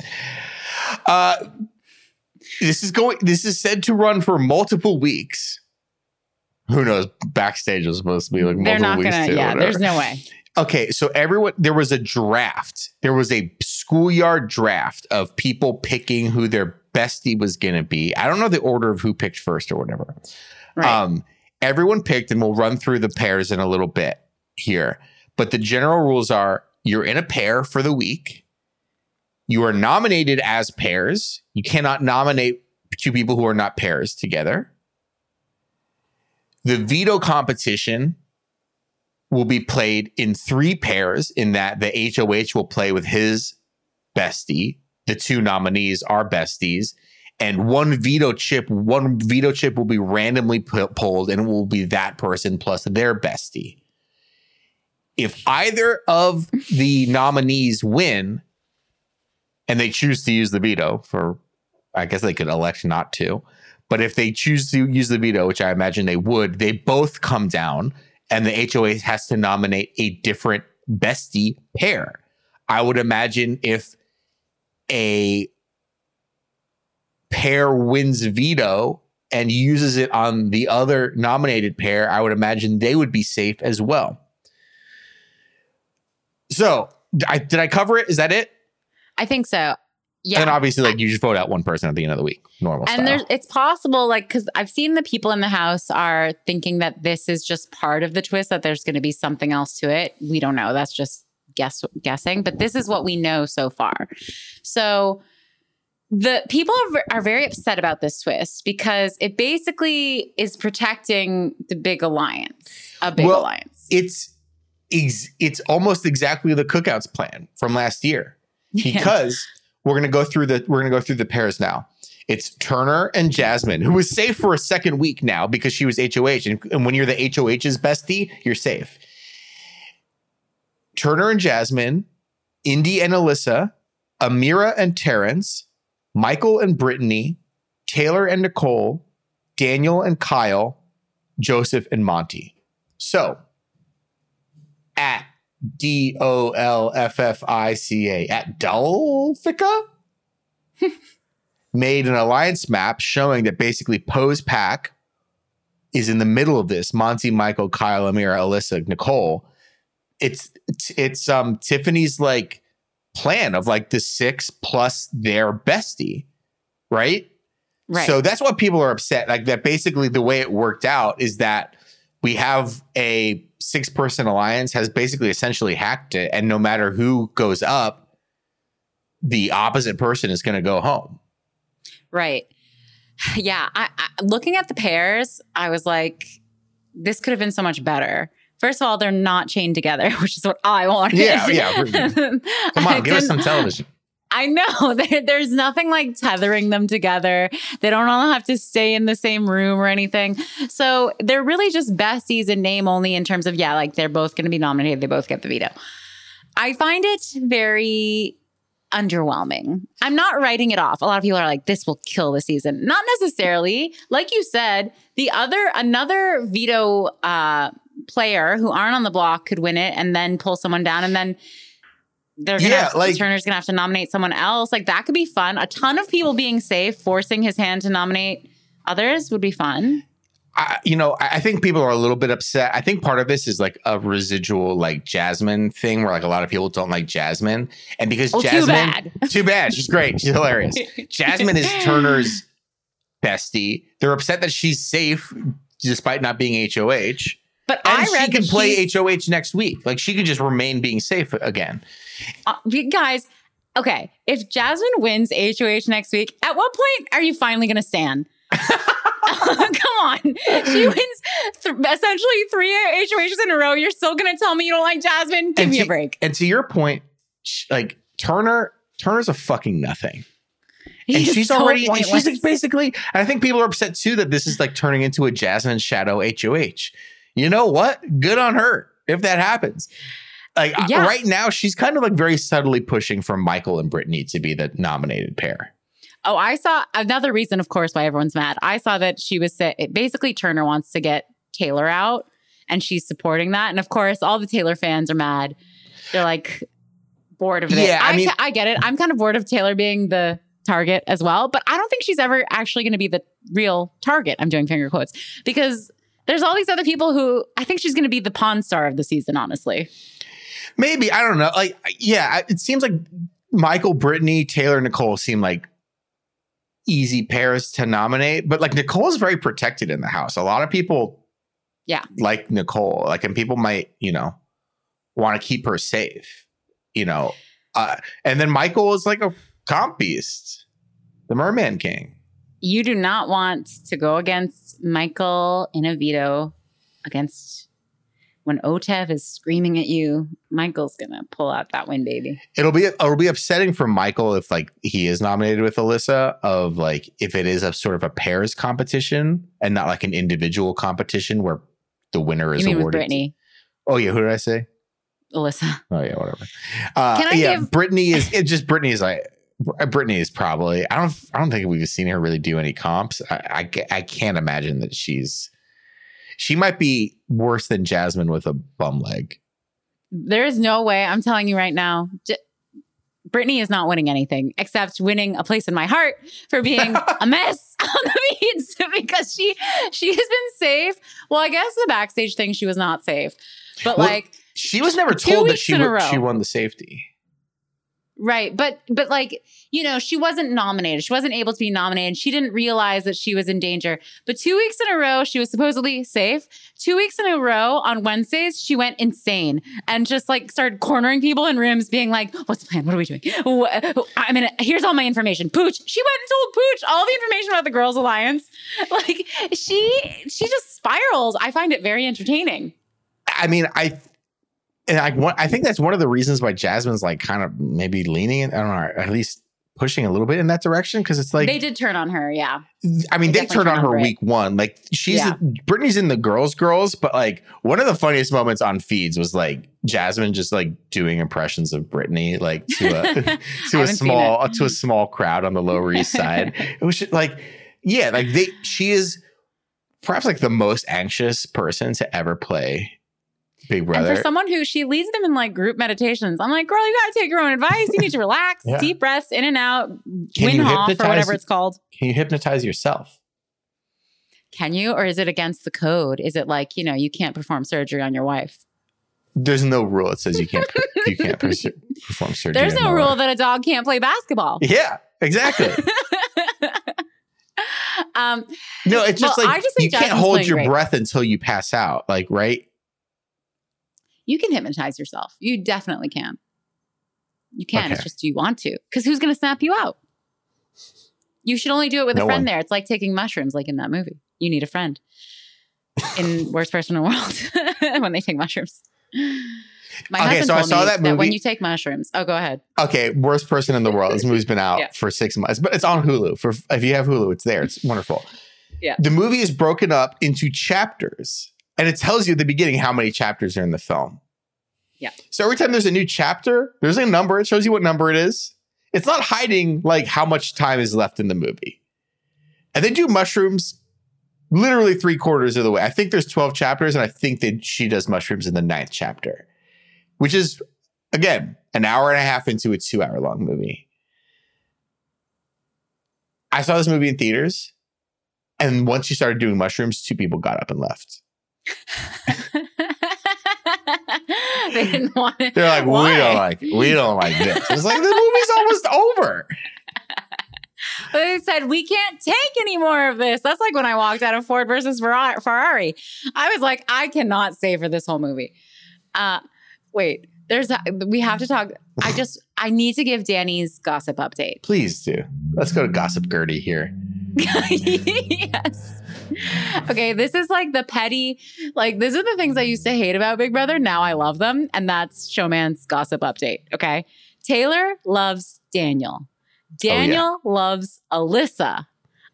Uh, this is going. This is said to run for multiple weeks who knows? Backstage was supposed to be like they're not gonna. yeah, there's no way. Okay, so everyone there was a draft. There was a schoolyard draft of people picking who their bestie was gonna be. I don't know the order of who picked first or whatever. Right. Um, everyone picked, and we'll run through the pairs in a little bit here. But the general rules are: you're in a pair for the week. You are nominated as pairs. You cannot nominate two people who are not pairs together. The veto competition will be played in three pairs, in that the HOH will play with his bestie. The two nominees are besties. And one veto chip, one veto chip will be randomly pulled, and it will be that person plus their bestie. if either of the nominees win and they choose to use the veto for I guess they could elect not to. But if they choose to use the veto, which I imagine they would, they both come down and the HOH has to nominate a different bestie pair. I would imagine if a pair wins veto and uses it on the other nominated pair, I would imagine they would be safe as well. So, I, did I cover it? Is that it? I think so. Yeah. And obviously, like you just vote out one person at the end of the week, normal. And style. there's it's possible, like, because I've seen the people in the house are thinking that this is just part of the twist, that there's going to be something else to it. We don't know. That's just guess guessing, but this is what we know so far. So the people are, are very upset about this twist because it basically is protecting the big alliance, a big Well, alliance. it's it's almost exactly the cookouts plan from last year <laughs> Yeah. We're gonna go through the we're gonna go through the pairs now. It's Turner and Jasmine, who was safe for a second week now because she was HOH, and, and when you're the HOH's bestie, you're safe. Turner and Jasmine, Indy and Alyssa, Ameerah and Terrance, Michael and Brittany, Taylor and Nicole, Daniel and Kyle, Joseph and Monte. So at D O L F F I C A at Dolfica <laughs> made an alliance map showing that basically Poe's pack is in the middle of this. Monte, Michael, Kyle, Ameerah, Alyssa, Nicole. It's it's, um Tiffany's like plan of like the six plus their bestie, right? right. So that's what people are upset. Like that basically the way it worked out is that we have a six person alliance has basically essentially hacked it. And no matter who goes up, the opposite person is going to go home. Right. <sighs> Yeah. I, I, looking at the pairs, I was like, this could have been so much better. First of all, they're not chained together, <laughs> which is what I wanted. Yeah, yeah. <laughs> Come on, give us some television. I know <laughs> there, there's nothing like tethering them together. They don't all have to stay in the same room or anything. So they're really just besties in name only in terms of, yeah, like they're both going to be nominated. They both get the veto. I find it very underwhelming. I'm not writing it off. A lot of people are like, this will kill the season. Not necessarily. Like you said, the other, another veto uh, player who aren't on the block could win it and then pull someone down and then they're gonna Yeah, like- Turner's gonna have to nominate someone else. Like that could be fun. A ton of people being safe, forcing his hand to nominate others would be fun. I, you know, I think people are a little bit upset. I think part of this is like a residual like Jasmine thing where like a lot of people don't like Jasmine. And because Oh, too Jasmine, bad. <laughs> too bad. She's great. She's hilarious. <laughs> Jasmine is Turner's bestie. They're upset that she's safe despite not being HOH. But And I she can play HOH next week. Like she could just remain being safe again. uh, guys. Okay, if Jasmine wins HOH next week, at what point are you finally gonna stand? <laughs> Come on, she <laughs> wins th- essentially three HOHs in a row. You're still gonna tell me you don't like Jasmine? Give And me a break. And to your point, like Turner, Turner's a fucking nothing. and she's so already and she's like basically and i think people are upset too that this is like turning into a jasmine shadow hoh you know what good on her if that happens like Yeah. right now she's kind of like very subtly pushing for michael and brittany to be the nominated pair Oh, I saw another reason, of course, why everyone's mad. I saw that she was basically Turner wants to get Taylor out, and she's supporting that. And of course, all the Taylor fans are mad. They're like bored of it. Yeah, I I, mean- I get it. I'm kind of bored of Taylor being the target as well, but I don't think she's ever actually going to be the real target. I'm doing finger quotes because there's all these other people who I think she's going to be the pawn star of the season. Honestly, maybe i don't know like yeah it seems like michael brittany taylor nicole seem like easy pairs to nominate but like nicole's very protected in the house a lot of people Yeah. like nicole like and people might you know want to keep her safe you know uh, and then michael is like a comp beast the merman king you do not want to go against Michael in a veto against when Otev is screaming at you. Michael's gonna pull out that win, baby. it'll be it'll be upsetting for michael if like he is nominated with alyssa of like if it is a sort of a pairs competition and not like an individual competition where the winner is You mean with Brittany? oh yeah who did i say Alyssa. Oh yeah, whatever. Uh, Can I yeah, give- Brittany is it just Brittany is like Uh, Brittany is probably I don't I don't think we've seen her really do any comps. I, I I can't imagine that she's she might be worse than Jasmine with a bum leg. There is no way. I'm telling you right now. J- Brittany is not winning anything except winning a place in my heart for being <laughs> a mess <laughs> on the beats <laughs> because she she has been safe. Well, I guess the backstage thing she was not safe, but Well, like She was never told that she wa- she won the safety. Right. But but like, you know, she wasn't nominated. She wasn't able to be nominated. She didn't realize that she was in danger. But two weeks in a row, she was supposedly safe. Two weeks in a row on Wednesdays, she went insane and just like started cornering people in rooms, being like, What's the plan? What are we doing? I mean, here's all my information. Pooch. She went and told Pooch all the information about the Girls Alliance. <laughs> Like she she just spirals. I find it very entertaining. I mean, I and I want I think that's one of the reasons why Jasmine's like kind of maybe leaning in, I don't know, at least pushing a little bit in that direction because it's like they did turn on her, yeah. I mean, They they turned on turn her on Brit. week one. Like she's Yeah. Brittany's in the girls, girls, but like one of the funniest moments on feeds was like Jasmine just like doing impressions of Brittany, like to a <laughs> <laughs> to a small uh, to a small crowd on the Lower East Side. <laughs> it was just, like, yeah, like they she is perhaps like the most anxious person to ever play Big And for someone who she leads them in like group meditations, I'm like, girl, you got to take your own advice. You need to relax, <laughs> Yeah. deep breaths, in and out, Can win off or whatever it's called. Can you hypnotize yourself? Can you, or is it against the code? Is it like you know you can't perform surgery on your wife? There's no rule that says you can't <laughs> you can't perform surgery. There's no rule that a dog can't play basketball. Yeah, exactly. <laughs> um, No, it's just Well, like I just you can't hold your great. breath until you pass out. Like, right? You can hypnotize yourself. You definitely can. You can. It's just do you want to? Because who's going to snap you out? You should only do it with No a friend one. there. It's like taking mushrooms, like in that movie. You need a friend. In <laughs> worst person in the world <laughs> when they take mushrooms. My Okay, husband so I saw me that when you take mushrooms, oh, go ahead. Okay, worst person in the world. This movie's been out Yeah. for six months, but it's on Hulu. For if you have Hulu, it's there. It's wonderful. Yeah. The movie is broken up into chapters, and it tells you at the beginning how many chapters are in the film. Yeah. So every time there's a new chapter, there's a number. It shows you what number it is. It's not hiding like how much time is left in the movie. And they do mushrooms literally three quarters of the way. I think there's 12 chapters, and I think that she does mushrooms in the ninth chapter, which is again an hour and a half into a two hour long movie. I saw this movie in theaters, and once she started doing mushrooms, two people got up and left. <laughs> they <laughs> didn't want it. They're like, Why? we don't like, we don't like this. It's like the movie's almost over. <laughs> They said we can't take any more of this. That's like when I walked out of Ford versus Ferrari. I was like, I cannot stay for this whole movie. Uh, wait, there's a, we have to talk. I just <sighs> I need to give Danny's gossip update. Please do. Let's go to Gossip Gertie here. yes. <laughs> Okay, this is like the petty, like these are the things I used to hate about Big Brother. Now I love them, and that's Showman's gossip update. Okay, Taylor loves Daniel. Oh, Daniel loves Alyssa.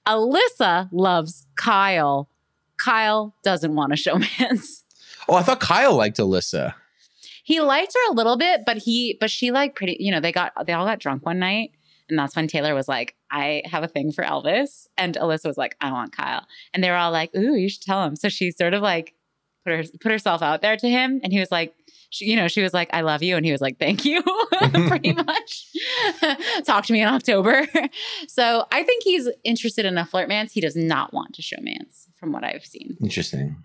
Alyssa loves Kyle. Kyle doesn't want a showman's. Oh, I thought Kyle liked Alyssa. He liked her a little bit, but he, but she like pretty, you know, they got, they all got drunk one night. And that's when Taylor was like, I have a thing for Elvis. And Alyssa was like, I want Kyle. And they were all like, Ooh, you should tell him. So she sort of like put her, put herself out there to him. And he was like, she, you know, she was like, I love you. And he was like, thank you, <laughs> pretty <laughs> much. <laughs> Talk to me in October. so I think he's interested in a flirtmance. He does not want to show showmance from what I've seen. Interesting.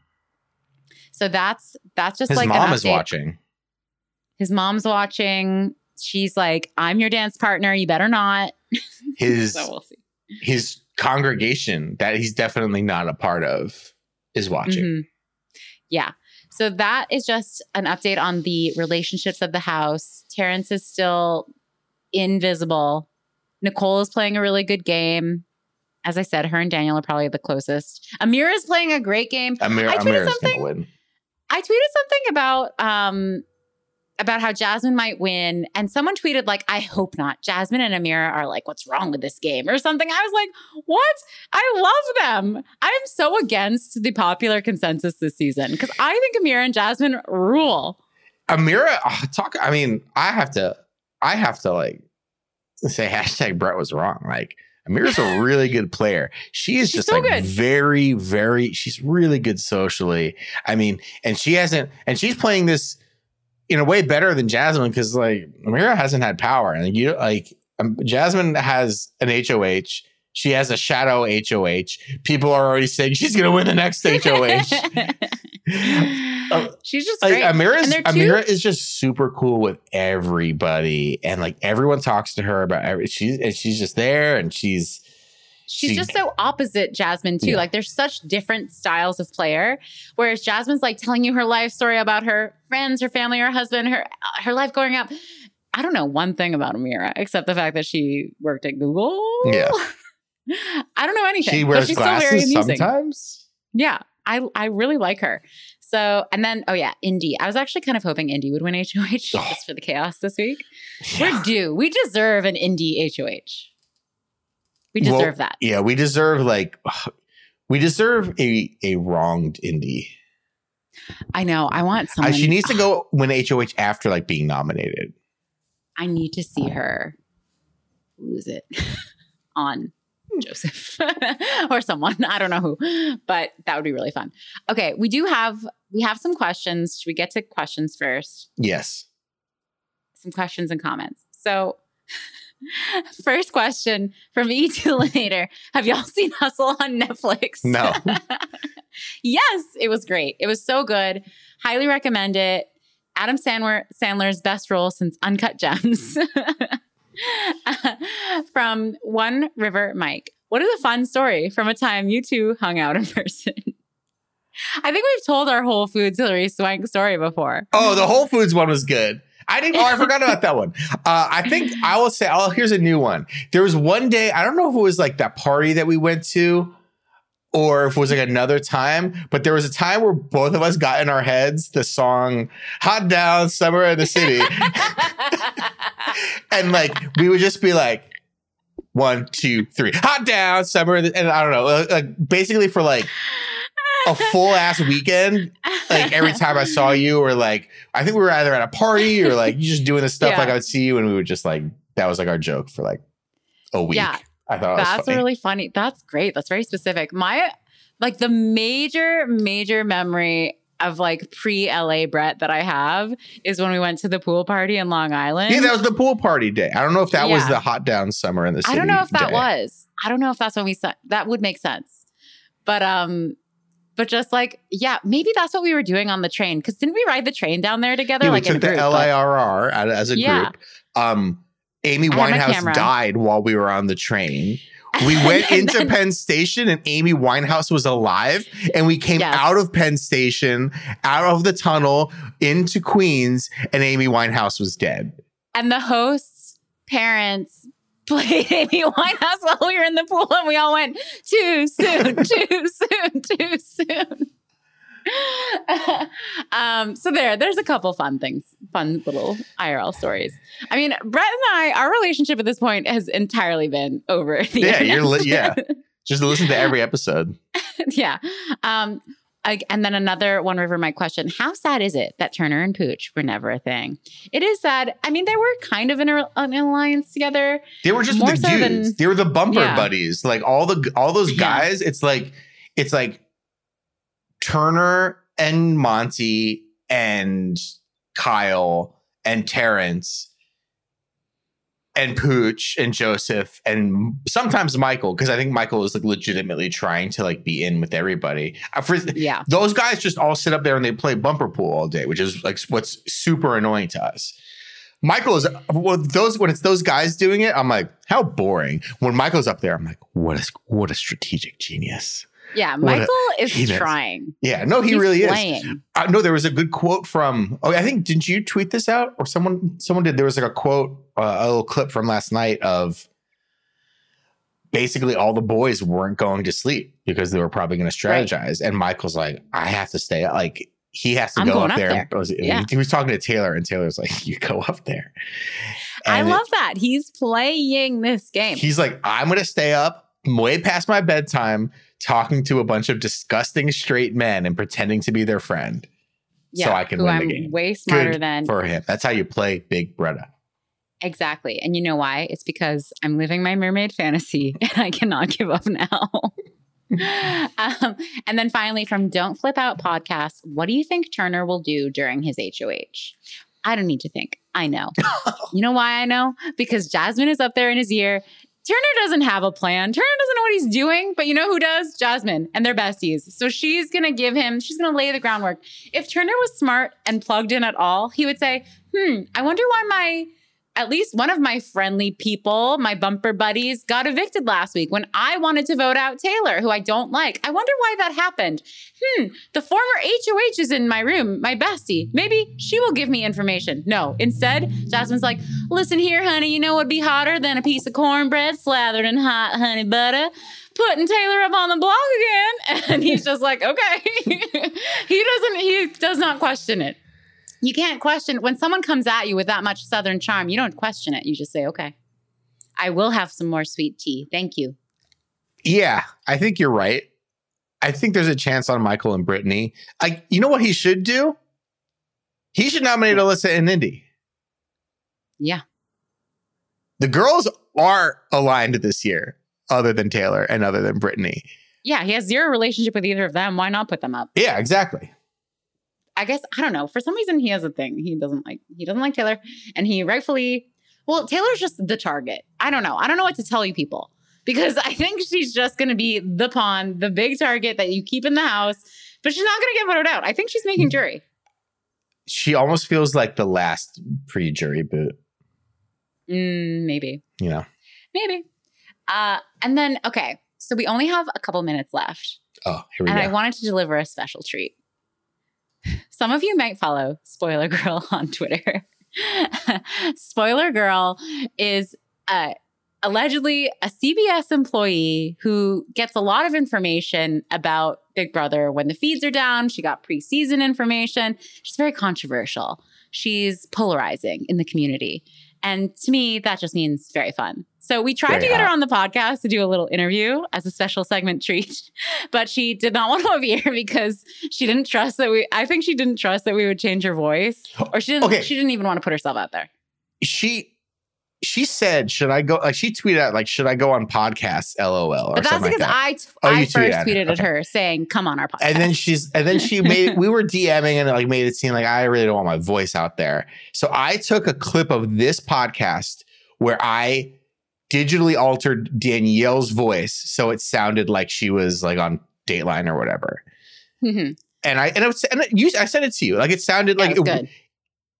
So that's, that's just His like mom is watching. His mom's watching. She's like, I'm your dance partner. You better not. <laughs> His So we'll see. his congregation that he's definitely not a part of is watching. Mhm. Yeah. So that is just an update on the relationships of the house. Terrance is still invisible. Nicole is playing a really good game. As I said, her and Daniel are probably the closest. Ameerah is playing a great game. Amir, I tweeted Amir's something. I tweeted something about um about how Jasmine might win, and someone tweeted like, "I hope not." Jasmine and Ameerah are like, "What's wrong with this game?" or something. I was like, "What? I love them. I'm so against the popular consensus this season because I think Ameerah and Jasmine rule." Ameerah, oh, talk. I mean, I have to, I have to like say <laughs> hashtag Brett was wrong. Like Ameerah's a <laughs> really good player. She is She's just so like good. very, very. She's really good socially. I mean, and she hasn't, and she's playing this in a way better than Jasmine because like Ameerah hasn't had power, and you like um, Jasmine has an HOH. She has a shadow HOH. People are already saying she's going to win the next HOH. <laughs> She's just like. Ameerah's, And Ameerah is just super cool with everybody, and like everyone talks to her about every. She's and she's just there, and she's She's she- just so opposite Jasmine too. Yeah. Like there's such different styles of player. Whereas Jasmine's like telling you her life story about her friends, her family, her husband, her uh, her life growing up. I don't know one thing about Ameerah except the fact that she worked at Google. Yeah. <laughs> I don't know anything. she but wears she's still very glasses amusing. sometimes. Yeah. I I really like her. So and then oh yeah, Indy. I was actually kind of hoping Indy would win HOH Oh. <sighs> just for the chaos this week. We're due. We deserve an Indy HOH. We Well, deserve that. Yeah, we deserve like <sighs> we deserve a a wronged indie. I know. I want Uh, she needs to go <sighs> win HOH after like being nominated. I need to see her lose it <laughs> on Joseph <laughs> or someone. I don't know who, but that would be really fun. Okay, we do have we have some questions. Should we get to questions first? Yes. Some questions and comments. So, <laughs> <laughs> first question from E2 Have y'all seen Hustle on Netflix? No. <laughs> yes, it was great. It was so good. Highly recommend it. Adam Sandler, Sandler's best role since Uncut Gems. Mm. <laughs> from One River Mike. What is a fun story from a time you two hung out in person? I think we've told our Whole Foods Hilary Swank story before. Oh, the Whole Foods one was good. I didn't. Oh, I forgot about that one. Uh, I think I will say. Oh, here's a new one. There was one day. I don't know if it was like that party that we went to, or if it was like another time. But there was a time where both of us got in our heads the song "Hot Down Summer in the City," <laughs> and like we would just be like. One, two, three. Hot down, summer, and I don't know. Like basically for like a full ass weekend, like every <laughs> time I saw you, or like I think we were either at a party or like you just doing this stuff. Yeah. Like I would see you, and we would just like that was like our joke for like a week. Yeah. I thought That's funny. really funny. That's great. That's very specific. My like the major, major memory of like pre LA Brett that I have is when we went to the pool party in Long Island. yeah, that was the pool party day. I don't know if that was the hot down summer in the city. I don't know if that day. was. I don't know if that's when we said that would make sense. But um but just like yeah, maybe that's what we were doing on the train cuz didn't we ride the train down there together Yeah, like we took in the group, like- LIRR out as a Yeah. group. Um, Amy I had my Winehouse died while we were on the train. <laughs> We went into then- Penn Station and Amy Winehouse was alive. And we came Yes. out of Penn Station, out of the tunnel into Queens, and Amy Winehouse was dead. and the host's parents played <laughs> Amy Winehouse while we were in the pool, and we all went too soon, <laughs> too soon, too soon. <laughs> um, so there, there's a couple fun things, fun little IRL stories. I mean, Brett and I, our relationship at this point has entirely been over. The Yeah, you're li- yeah. Just listen to every episode. yeah. Um, and then another One River Mike question: How sad is it that Turner and Pooch were never a thing? It is sad. I mean, they were kind of in a, an alliance together. They were just the so dudes. than- they were the bumper Yeah. buddies. Like all the all those Yeah. guys. It's like it's like Turner and Monte and Kyle and Terrance and Pooch and Joseph and sometimes Michael because I think Michael is like legitimately trying to like be in with everybody. Uh, for- Yeah. those guys just all sit up there and they play bumper pool all day, which is like what's super annoying to us. Michael is well, those when it's those guys doing it, I'm like, how boring. When Michael's up there, I'm like, what a what a strategic genius. Yeah. What a- Michael is trying. Yeah, no, he He's really is. playing. Uh, no, there was a good quote from. Oh, I think didn't you tweet this out or someone? Someone did. There was like a quote, uh, a little clip from last night of basically all the boys weren't going to sleep because they were probably going to Right. strategize, and Michael's like, I have to stay. Like he has to I'm go up up there. there. was- Yeah. He was talking to Taylor, and Taylor's like, you go up there. I And it- love that. He's playing this game. He's like, I'm going to stay up way past my bedtime talking to a bunch of disgusting straight men and pretending to be their friend. Yeah, so I can who win I'm the game. way smarter Good than for him. That's how you play Big Bretta. exactly. And you know why? It's because I'm living my mermaid fantasy <laughs> and I cannot give up now. <laughs> um, and then finally, from Don't Flip Out podcast, what do you think Turner will do during his HOH? I don't need to think. I know. <laughs> you know why I know? Because Jasmine is up there in his ear. Turner doesn't have a plan. Turner doesn't know what he's doing, but you know who does? Jasmine, and they're besties. So she's gonna give him, she's gonna lay the groundwork. If Turner was smart and plugged in at all, he would say, hmm, I wonder why my at least one of my friendly people, my bumper buddies, got evicted last week when I wanted to vote out Taylor, who I don't like. I wonder why that happened. Hmm, the former HOH is in my room, my bestie. Maybe she will give me information. No, instead, Jasmine's like, listen here, honey, you know what'd be hotter than a piece of cornbread slathered in hot honey butter? Putting Taylor up on the block again. <laughs> And he's just like, okay. <laughs> he doesn't, he does not question it you can't question when someone comes at you with that much southern charm you don't question it you just say okay i will have some more sweet tea thank you Yeah, I think you're right. I think there's a chance on Michael and Brittany. Like, you know what he should do? He should nominate Alyssa and Indy. yeah The girls are aligned this year, other than Taylor and other than Brittany. yeah he has zero relationship with either of them why not put them up Yeah, exactly. I guess i don't know for some reason he has a thing. He doesn't like he doesn't like taylor and he rightfully well taylor's just the target. I don't know. I don't know what to tell you people because <laughs> i think she's just going to be the pawn the big target that you keep in the house but she's not going to get voted out. I think she's making jury. She almost feels like the last pre jury boot, mm, maybe. You know? Maybe. Uh, and then, okay, so we only have a couple minutes left, Oh, here we and go. And I wanted to deliver a special treat. Some of you might follow Spoiler Girl <laughs> on Twitter. Spoiler Girl is uh, allegedly a CBS employee who gets a lot of information about Big Brother when the feeds are down. She got preseason information. She's very controversial. She's polarizing in the community. And to me, that just means very fun. So we tried Very to get her on the podcast to do a little interview as a special segment treat, <laughs> but she did not <laughs> want to appear because she didn't trust that we. I think she didn't trust that we would change her voice, or she didn't. Okay. She didn't even want to put herself out there. she she said, "Should I go?" Like she tweeted out, "Like should I go on podcasts?" LOL. Or But that's something because like that. I t- Oh, I first tweeted at her. tweeted at Okay. saying, "Come on our podcast." and then she's and then she made <laughs> we were DMing and like made it seem like I really don't want my voice out there. So I took a clip of this podcast where I digitally altered Danielle's voice so it sounded like she was like on Dateline or whatever. Mhm. And I and it was and you I sent it to you like it sounded Yeah, like it was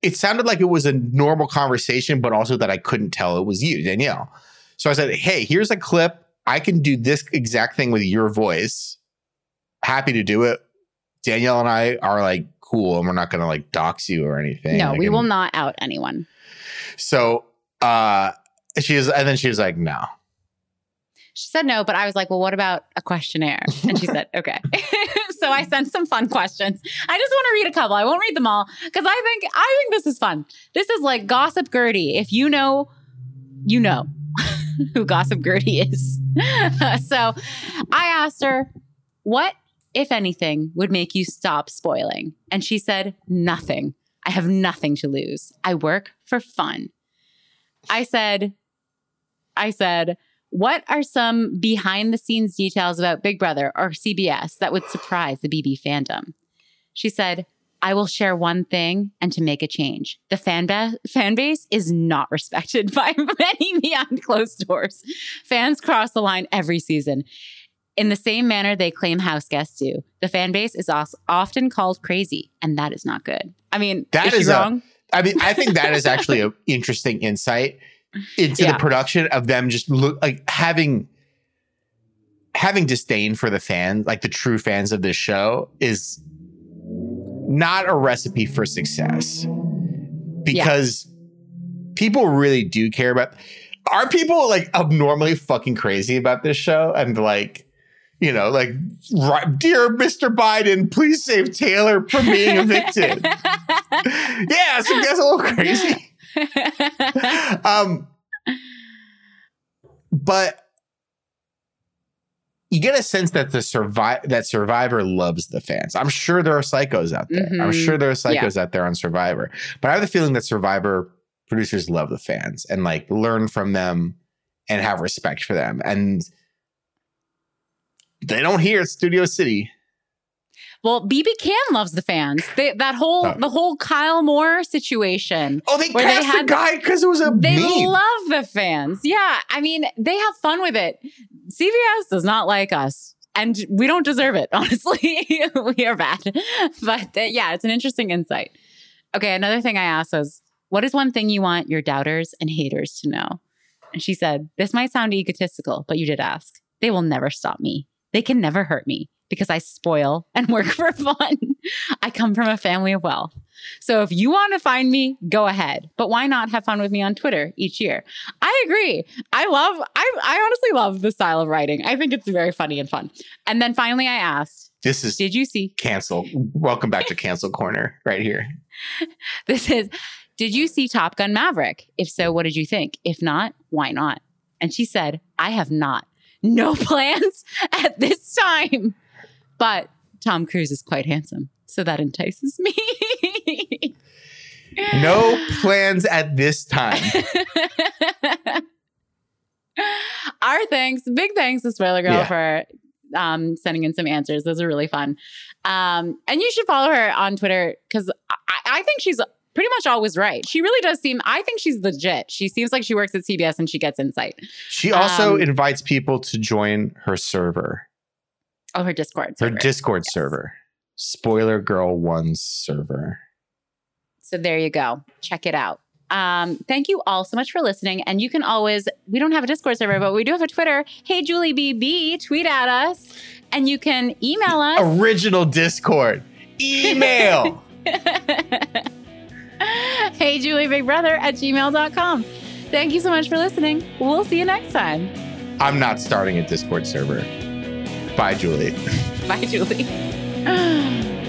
it, sounded like it was a normal conversation, but also that I couldn't tell it was you, Danielle. So I said, Hey, here's a clip. I can do this exact thing with your voice. Happy to do it. Danielle and I are like cool and we're not gonna like dox you or anything. No, Like, we and- will not out anyone. So uh she was and then she was like, no. She said no, but I was like, well, what about a questionnaire? And she said, okay. <laughs> so I sent some fun questions. I just want to read a couple. I won't read them all because I think I think this is fun. This is like Gossip Gertie. If you know, you know <laughs> who Gossip Gertie is. <laughs> so I asked her, what, if anything, would make you stop spoiling? And she said, nothing. I have nothing to lose. I work for fun. I said, I said, what are some behind the scenes details about Big Brother or CBS that would surprise the BB fandom? She said, I will share one thing and to make a change. The fan, ba- fan base is not respected <laughs> by many behind closed doors. Fans cross the line every season. In the same manner they claim house guests do. The fan base is also often called crazy, and that is not good. I mean, That is is wrong? I mean, I think that is actually an interesting insight into Yeah. the production of them just look like having having disdain for the fans, like the true fans of this show, is not a recipe for success because people really do care about. Are people like abnormally fucking crazy about this show and like, you know, like, dear Mr. Biden, please save Taylor from being evicted. <laughs> <laughs> yeah, so that's a little crazy. <laughs> <laughs> um, but you get a sense that the survive that Survivor loves the fans. I'm sure there are psychos out there. I'm Mhm. sure there are psychos out there on Survivor. But I have the feeling that Survivor producers love the fans and like learn from them and have respect for them. And they don't hear Studio City. Well, BB Can loves the fans. They, that whole Oh. the whole Kyle Moore situation. Oh, they Where they cast the guy because it was a They meme. love the fans. Yeah, I mean, they have fun with it. CBS does not like us. And we don't deserve it, <laughs> honestly. <laughs> we are bad. But uh, yeah, it's an interesting insight. Okay, another thing I asked was, what is one thing you want your doubters and haters to know? And she said, This might sound egotistical, but you did ask. They will never stop me. They can never hurt me because I spoil and <laughs> work for fun. I come from a family of wealth. So if you want to find me, go ahead. But why not have fun with me on Twitter each year? I agree. I love, I, I honestly love the style of writing. I think it's very funny and fun. And then finally, I asked, This is Did you see? cancel. Welcome back to Cancel Corner right here. <laughs> This is, Did you see Top Gun Maverick? If so, what did you think? If not, why not? And she said, I have not. No <laughs> plans at this time. But Tom Cruise is quite handsome. So that entices me. <laughs> No plans at this time. <laughs> Our thanks, big thanks to Spoiler Girl Yeah. for um, sending in some answers. Those are really fun. Um, and you should follow her on Twitter because I, I think she's pretty much always right. She really does seem, I think she's legit. She seems like she works at CBS and she gets insight. She also Um, invites people to join her server, Oh, her Discord. her server. Discord Yes. server, Spoiler Girl One's server. So there you go. Check it out. Um, thank you all so much for listening. And you can always, we don't have a Discord server, but we do have a Twitter. Hey, Julie BB, tweet at us. And you can email us. Original Discord. Email. <laughs> hey, Julie Big Brother at gmail.com. Thank you so much for listening. We'll see you next time. I'm not starting a Discord server. Bye, Julie. <laughs> Bye, Julie. <laughs>